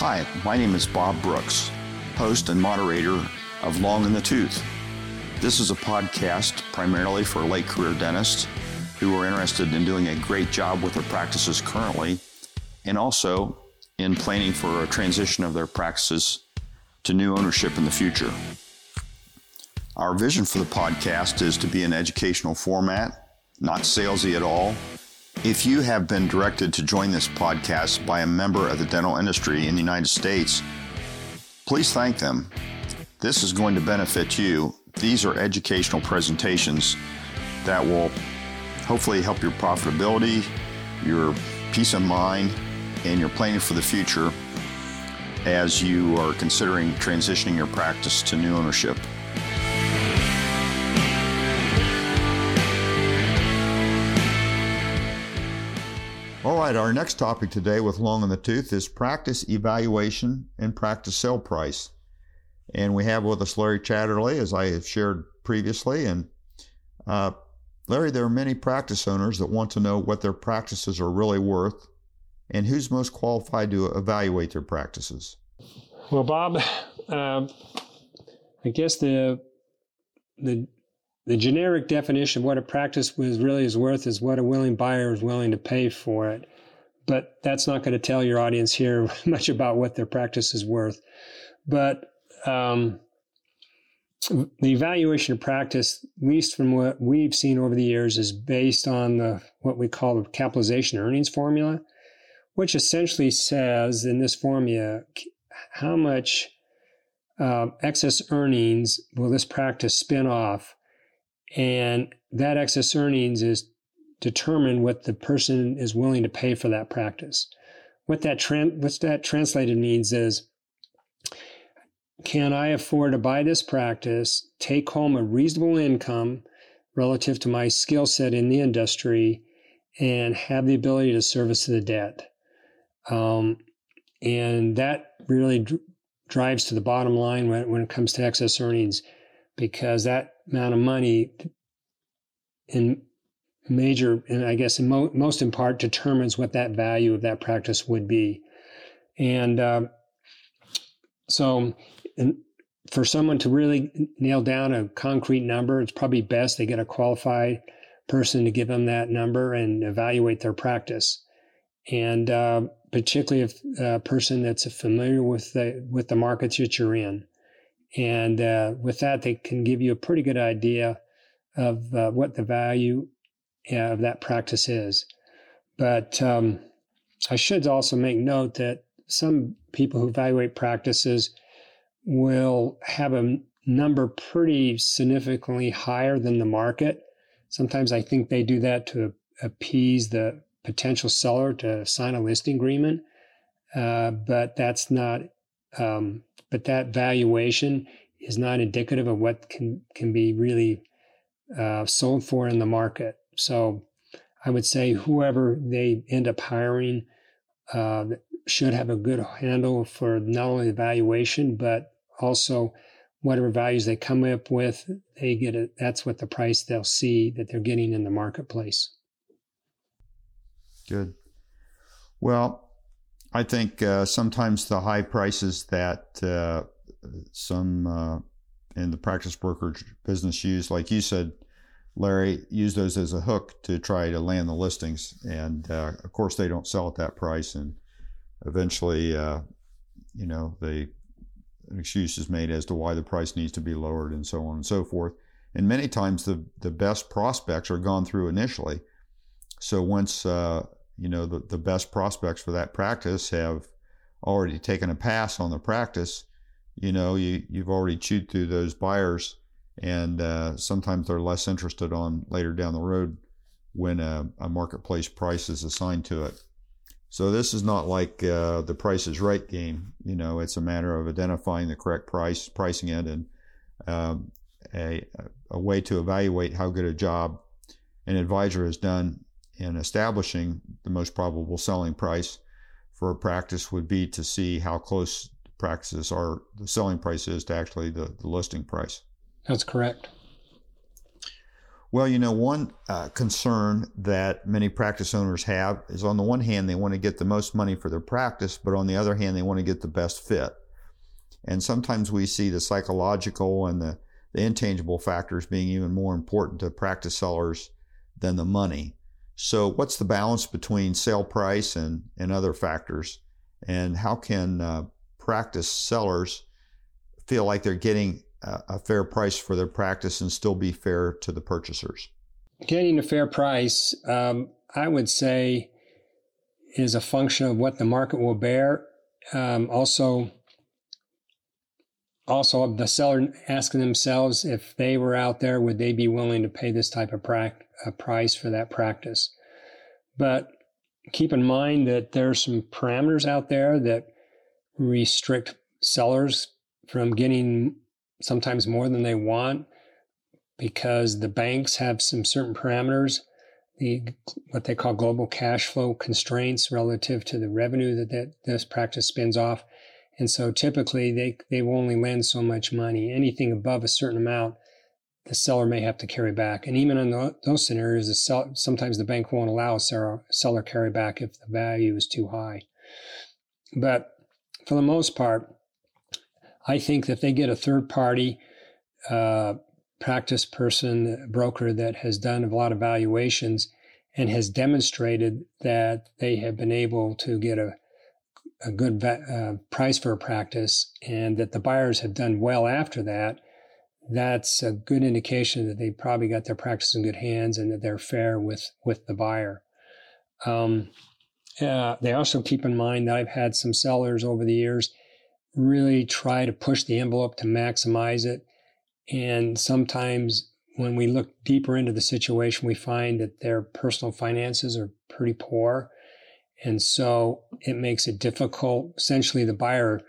Hi, my name is Bob Brooks, host and moderator of Long in the Tooth. This is a podcast primarily for late career dentists who are interested in doing a great job with their practices currently and also in planning for a transition of their practices to new ownership in the future. Our vision for the podcast is to be an educational format, not salesy at all. If you have been directed to join this podcast by a member of the dental industry in the United States, please thank them. This is going to benefit you. These are educational presentations that will hopefully help your profitability, your peace of mind, and your planning for the future as you are considering transitioning your practice to new ownership. Right, our next topic today with Long in the Tooth is practice evaluation and practice sale price. And we have with us Larry Chatterley, as I have shared previously. And uh, Larry, there are many practice owners that want to know what their practices are really worth and who's most qualified to evaluate their practices. Well, Bob, uh, I guess the the the generic definition of what a practice was really is worth is what a willing buyer is willing to pay for it. But that's not going to tell your audience here much about what their practice is worth. But um, the evaluation of practice, at least from what we've seen over the years, is based on the what we call the capitalization earnings formula, which essentially says in this formula how much uh, excess earnings will this practice spin off and that excess earnings is determined what the person is willing to pay for that practice. What that what's that translated means is can I afford to buy this practice, take home a reasonable income relative to my skill set in the industry, and have the ability to service the debt? Um, and that really dr- drives to the bottom line when, when it comes to excess earnings because that amount of money in major, and I guess mo- most in part, determines what that value of that practice would be. And uh, so, and for someone to really nail down a concrete number, it's probably best they get a qualified person to give them that number and evaluate their practice. And uh, particularly if a person that's familiar with the with the markets that you're in. And uh, with that, they can give you a pretty good idea of uh, what the value of that practice is. But um, I should also make note that some people who evaluate practices will have a number pretty significantly higher than the market. Sometimes I think they do that to appease the potential seller to sign a listing agreement, uh, but that's not um, but that valuation is not indicative of what can can be really uh, sold for in the market. So I would say whoever they end up hiring uh, should have a good handle for not only the valuation but also whatever values they come up with. They get it. That's what the price they'll see that they're getting in the marketplace. Good. Well, I think uh, sometimes the high prices that uh, some uh, in the practice brokerage business use, like you said, Larry, use those as a hook to try to land the listings. And uh, of course, they don't sell at that price. And eventually, uh, you know, they, an excuse is made as to why the price needs to be lowered and so on and so forth. And many times the, the best prospects are gone through initially. So once uh, you know, the, the best prospects for that practice have already taken a pass on the practice, you know, you, you've already chewed through those buyers and uh, sometimes they're less interested on later down the road when a, a, marketplace price is assigned to it. So this is not like uh, the price is right game. You know, it's a matter of identifying the correct price, pricing it, and um, a, a way to evaluate how good a job an advisor has done in establishing the most probable selling price for a practice would be to see how close practices are the selling price is to actually the, the listing price. That's correct. Well, you know, one uh, concern that many practice owners have is on the one hand, they want to get the most money for their practice, but on the other hand, they want to get the best fit. And sometimes we see the psychological and the, the intangible factors being even more important to practice sellers than the money. So, what's the balance between sale price and, and other factors? And how can uh, practice sellers feel like they're getting a, fair price for their practice and still be fair to the purchasers? Getting a fair price, um, I would say, is a function of what the market will bear. Um, also, also the seller asking themselves if they were out there, would they be willing to pay this type of pra- price for that practice? But keep in mind that there are some parameters out there that restrict sellers from getting sometimes more than they want because the banks have some certain parameters the what they call global cash flow constraints relative to the revenue that, that this practice spins off and so typically they, they will only lend so much money. Anything above a certain amount, the seller may have to carry back. And even in the, those scenarios, the sell, sometimes the bank won't allow a seller, seller carry back if the value is too high. But for the most part, I think that they get a third party uh, practice person, broker that has done a lot of valuations and has demonstrated that they have been able to get a a good uh, price for a practice and that the buyers have done well after that, that's a good indication that they probably got their practice in good hands and that they're fair with with the buyer. Um, uh, they also keep in mind that I've had some sellers over the years really try to push the envelope to maximize it, and sometimes when we look deeper into the situation, we find that their personal finances are pretty poor and so it makes it difficult. Essentially, the buyer,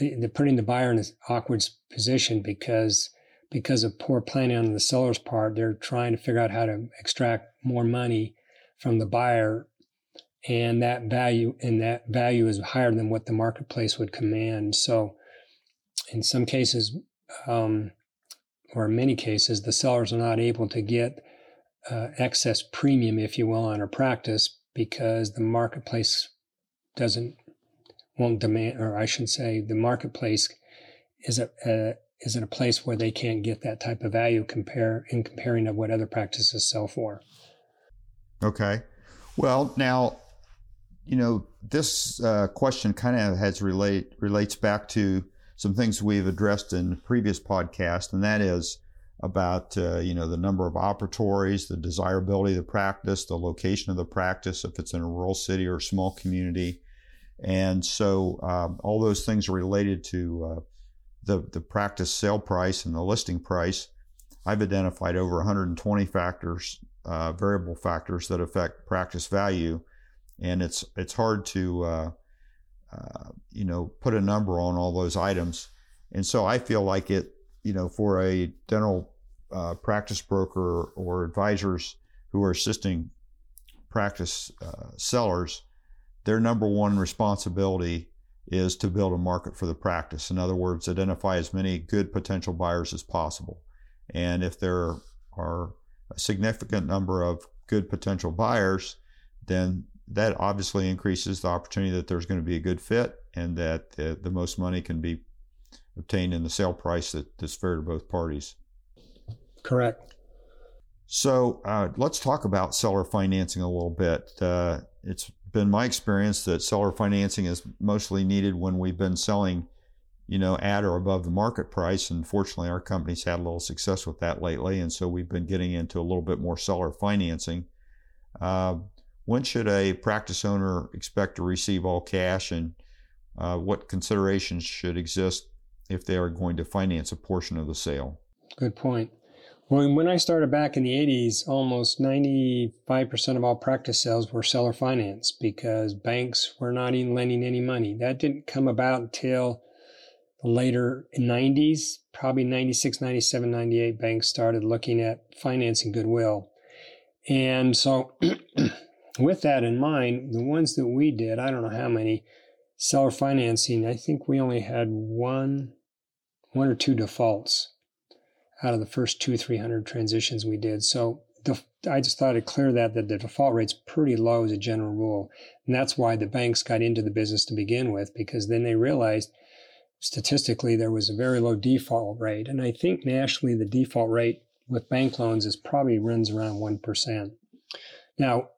eh, they're putting the buyer in an awkward position because because of poor planning on the seller's part. They're trying to figure out how to extract more money from the buyer, and that value and that value is higher than what the marketplace would command. So, in some cases, um, or in many cases, the sellers are not able to get uh, excess premium, if you will, on a practice because the marketplace doesn't won't demand, or I should say, the marketplace is a, a is in a place where they can't get that type of value compare in comparing of what other practices sell for. Okay, well now, you know this uh, question kind of has relate relates back to some things we've addressed in previous podcast, and that is about uh, you know the number of operatories, the desirability of the practice, the location of the practice, if it's in a rural city or small community, and so um, all those things are related to uh, the the practice sale price and the listing price. I've identified over 120 factors, uh, variable factors that affect practice value, and it's it's hard to uh, uh, you know put a number on all those items, and so I feel like it you know, for a dental uh, practice broker or advisors who are assisting practice uh, sellers, their number one responsibility is to build a market for the practice. In other words, identify as many good potential buyers as possible. And if there are a significant number of good potential buyers, then that obviously increases the opportunity that there's going to be a good fit and that the, the most money can be obtained in the sale price that, that's fair to both parties. Correct. So uh, let's talk about seller financing a little bit. Uh, it's been my experience that seller financing is mostly needed when we've been selling, you know, at or above the market price. And fortunately, our company's had a little success with that lately, and so we've been getting into a little bit more seller financing. Uh, when should a practice owner expect to receive all cash, and uh, what considerations should exist if they are going to finance a portion of the sale? Good point. Well, when I started back in the 80s, almost 95% of all practice sales were seller finance because banks were not even lending any money. That didn't come about until the later 90s, probably 96, 97, 98, banks started looking at financing goodwill. And so, with that in mind, the ones that we did, I don't know how many, seller financing, I think we only had one, one or two defaults out of the first two, 300 transitions we did. So I just thought it clear that, that the default rate's pretty low as a general rule. And that's why the banks got into the business to begin with, because then they realized statistically there was a very low default rate. And I think nationally the default rate with bank loans is probably runs around 1%. Now,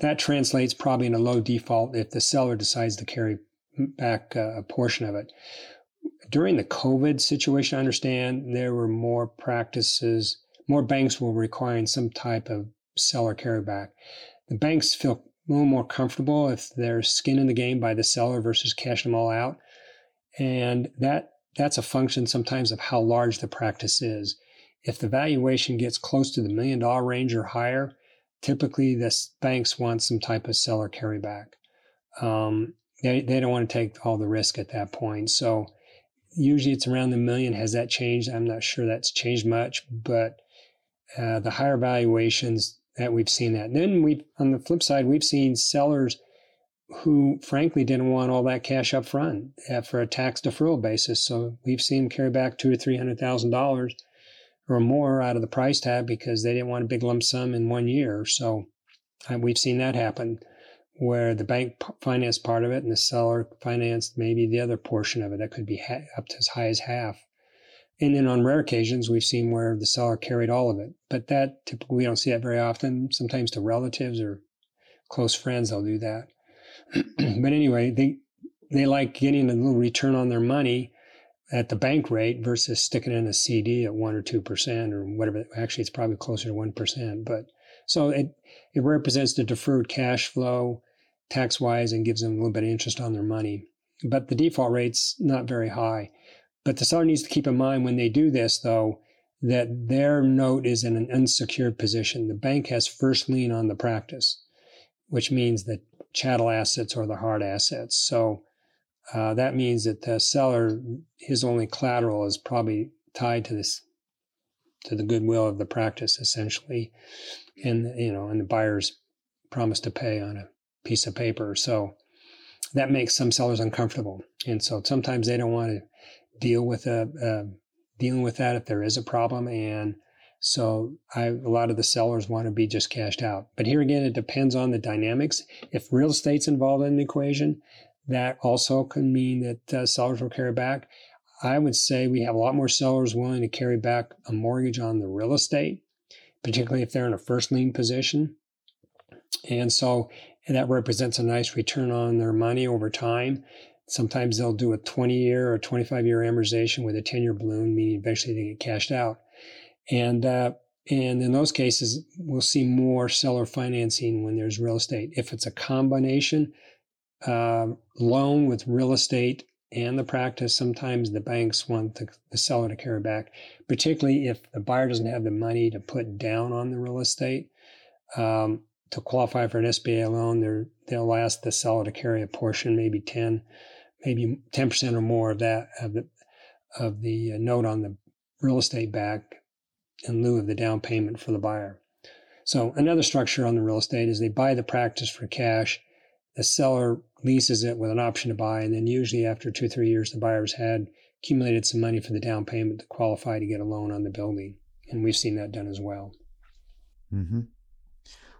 that translates probably in a low default if the seller decides to carry back uh, a portion of it. During the COVID situation, I understand there were more practices, more banks were requiring some type of seller carryback. The banks feel a little more comfortable if there's skin in the game by the seller versus cashing them all out. And that that's a function sometimes of how large the practice is. If the valuation gets close to the million dollar range or higher, typically the banks want some type of seller carryback. Um, they, they don't want to take all the risk at that point. So usually it's around the million. Has that changed? I'm not sure that's changed much, but uh, the higher valuations that we've seen that. And then we, on the flip side, we've seen sellers who frankly didn't want all that cash up front uh, for a tax deferral basis. So we've seen them carry back two or three hundred thousand dollars or more out of the price tag because they didn't want a big lump sum in one year. So uh, we've seen that happen where the bank financed part of it and the seller financed maybe the other portion of it. That could be up to as high as half. And then on rare occasions, we've seen where the seller carried all of it. But that typically, we don't see that very often. Sometimes to relatives or close friends, they'll do that. but anyway, they, they like getting a little return on their money at the bank rate versus sticking in a CD at one or two percent or whatever. Actually, it's probably closer to one percent. But so it it represents the deferred cash flow tax wise and gives them a little bit of interest on their money. But the default rate's not very high. But the seller needs to keep in mind when they do this, though, that their note is in an unsecured position. The bank has first lien on the practice, which means that chattel assets or the hard assets. So uh, that means that the seller, his only collateral is probably tied to this, to the goodwill of the practice, essentially, and you know, and the buyer's promise to pay on a piece of paper. So that makes some sellers uncomfortable, and so sometimes they don't want to deal with a, dealing with that if there is a problem, and so I, a lot of the sellers want to be just cashed out. But here again, it depends on the dynamics. If real estate's involved in the equation, that also can mean that uh, sellers will carry back. I would say we have a lot more sellers willing to carry back a mortgage on the real estate, particularly if they're in a first lien position. And so and that represents a nice return on their money over time. Sometimes they'll do a 20 year or 25 year amortization with a 10 year balloon, meaning eventually they get cashed out. And, uh, and in those cases, we'll see more seller financing when there's real estate. If it's a combination, uh, loan with real estate and the practice, sometimes the banks want the, the, seller to carry back, particularly if the buyer doesn't have the money to put down on the real estate. Um, to qualify for an SBA loan, they'll ask the seller to carry a portion, maybe 10, maybe 10% or more of that, of the, of the uh, note on the real estate back in lieu of the down payment for the buyer. So another structure on the real estate is they buy the practice for cash the seller leases it with an option to buy, and then usually after two three years, the buyer's had accumulated some money for the down payment to qualify to get a loan on the building, and we've seen that done as well. Mm-hmm.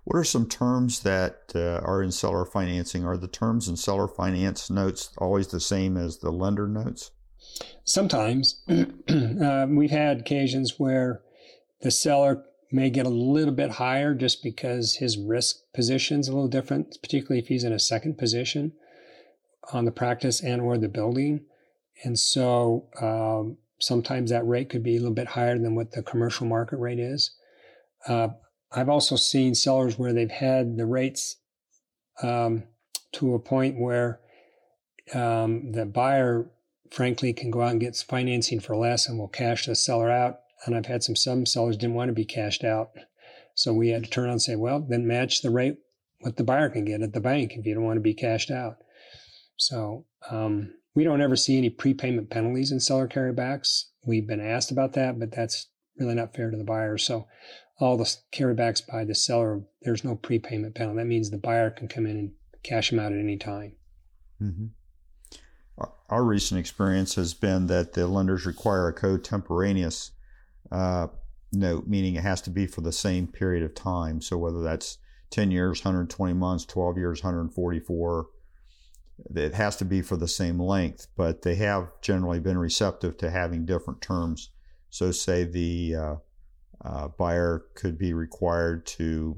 What are some terms that uh, are in seller financing? Are the terms in seller finance notes always the same as the lender notes? Sometimes. uh, we've had occasions where the seller may get a little bit higher just because his risk position is a little different, particularly if he's in a second position on the practice and or the building. And so um, sometimes that rate could be a little bit higher than what the commercial market rate is. Uh, I've also seen sellers where they've had the rates um, to a point where um, the buyer, frankly, can go out and get financing for less and will cash the seller out and I've had some some sellers didn't want to be cashed out. So we had to turn around and say, well, then match the rate what the buyer can get at the bank if you don't want to be cashed out. So um, we don't ever see any prepayment penalties in seller carrybacks. We've been asked about that, but that's really not fair to the buyer. So all the carrybacks by the seller, there's no prepayment penalty. That means the buyer can come in and cash them out at any time. Mm-hmm. Our recent experience has been that the lenders require a contemporaneous uh, note, meaning it has to be for the same period of time. So whether that's 10 years, 120 months, 12 years, 144, it has to be for the same length, but they have generally been receptive to having different terms. So, say the uh, uh, buyer could be required to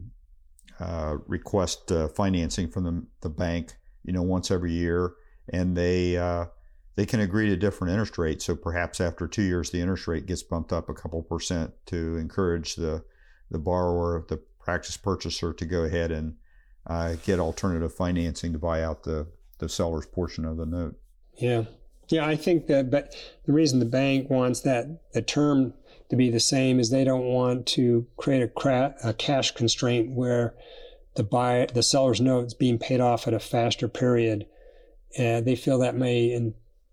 uh, request uh, financing from the, the bank, you know, once every year, and they uh, they can agree to different interest rates. So perhaps after two years, the interest rate gets bumped up a couple percent to encourage the the borrower, the practice purchaser, to go ahead and uh, get alternative financing to buy out the the seller's portion of the note. Yeah, yeah, I think that. But the reason the bank wants that the term to be the same is they don't want to create a, cra- a cash constraint where the buy the seller's note is being paid off at a faster period. And they feel that may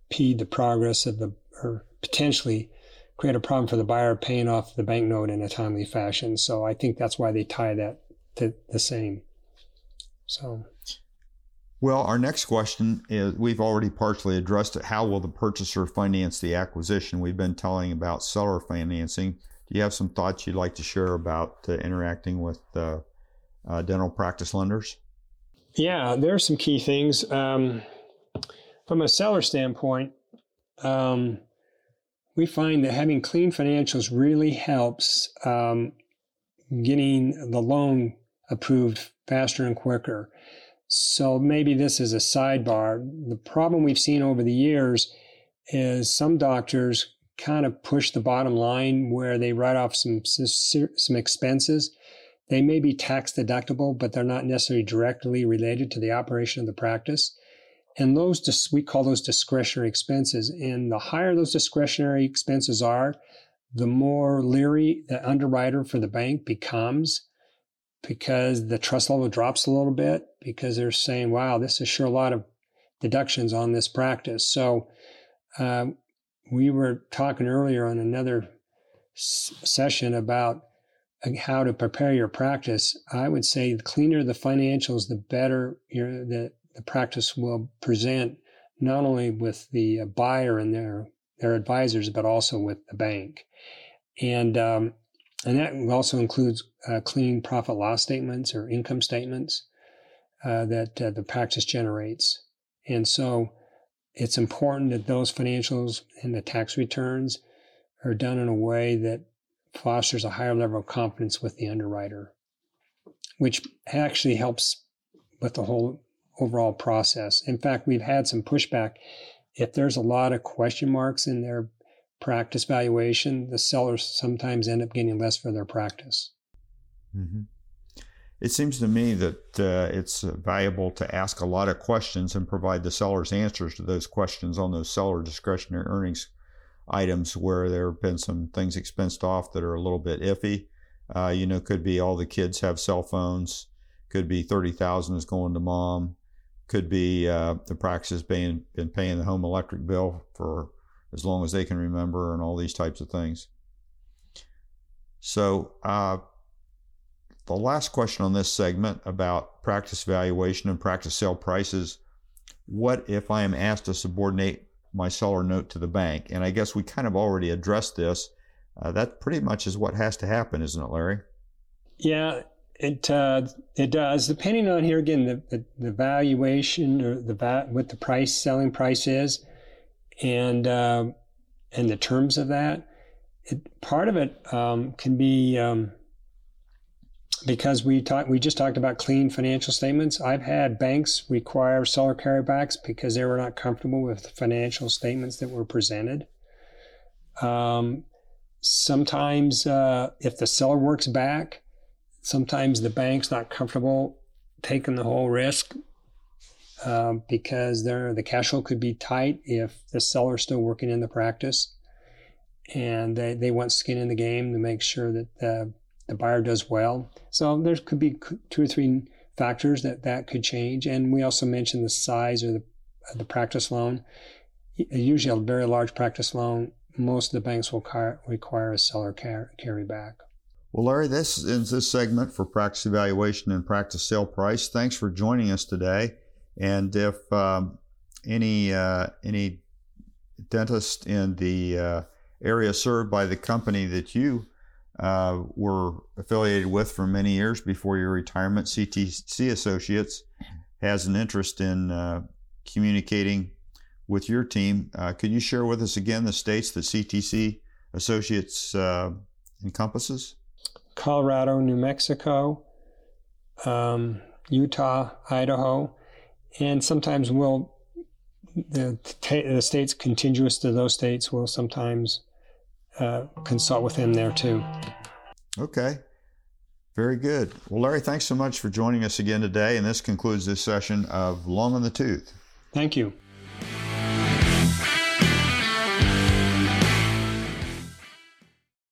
impede the progress of the or potentially create a problem for the buyer paying off the bank note in a timely fashion. So I think that's why they tie that to the same. So well, our next question is we've already partially addressed it. How will the purchaser finance the acquisition? We've been telling about seller financing. Do you have some thoughts you'd like to share about uh, interacting with uh, uh, dental practice lenders? Yeah, there are some key things. Um, from a seller standpoint, um, we find that having clean financials really helps um, getting the loan approved faster and quicker. So maybe this is a sidebar. The problem we've seen over the years is some doctors kind of push the bottom line where they write off some some expenses. They may be tax deductible, but they're not necessarily directly related to the operation of the practice. And those we call those discretionary expenses. And the higher those discretionary expenses are, the more leery the underwriter for the bank becomes because the trust level drops a little bit because they're saying, wow, this is sure a lot of deductions on this practice. So uh, we were talking earlier on another s- session about uh, how to prepare your practice. I would say the cleaner the financials, the better your, the, the practice will present not only with the buyer and their their advisors, but also with the bank. And um, and that also includes uh, clean profit loss statements or income statements uh, that uh, the practice generates. And so it's important that those financials and the tax returns are done in a way that fosters a higher level of confidence with the underwriter, which actually helps with the whole overall process. In fact, we've had some pushback. If there's a lot of question marks in their practice valuation, the sellers sometimes end up getting less for their practice. Mm-hmm. It seems to me that uh, it's valuable to ask a lot of questions and provide the seller's answers to those questions on those seller discretionary earnings items where there have been some things expensed off that are a little bit iffy. Uh, you know, could be all the kids have cell phones. Could be thirty thousand is going to mom. Could be uh, the practice has been been paying the home electric bill for as long as they can remember, and all these types of things. So, uh, the last question on this segment about practice valuation and practice sale prices what if I am asked to subordinate my seller note to the bank? And I guess we kind of already addressed this. Uh, that pretty much is what has to happen, isn't it, Larry? Yeah, it uh, it does. Depending on here again, the, the, the valuation or the va- what the price selling price is, and uh, and the terms of that. It, part of it um, can be um, because we talked we just talked about clean financial statements. I've had banks require seller carrybacks because they were not comfortable with the financial statements that were presented. Um, sometimes, uh, if the seller works back, sometimes the bank's not comfortable taking the whole risk um, because the cash flow could be tight if the seller's still working in the practice. And they, they want skin in the game to make sure that the, the buyer does well. So there could be two or three factors that that could change. And we also mentioned the size or the, the practice loan. Usually, a very large practice loan, most of the banks will car- require a seller car- carryback. Well, Larry, this is this segment for practice evaluation and practice sale price. Thanks for joining us today. And if um, any uh, any dentist in the uh, area served by the company that you uh, were affiliated with for many years before your retirement. CTC Associates has an interest in uh, communicating with your team. Uh, could you share with us again the states that CTC Associates uh, encompasses? Colorado, New Mexico, um, Utah, Idaho, and sometimes we'll the, the states contiguous to those states will sometimes uh, consult with him there too. Okay. Very good. Well, Larry, thanks so much for joining us again today. And this concludes this session of Long on the Tooth. Thank you.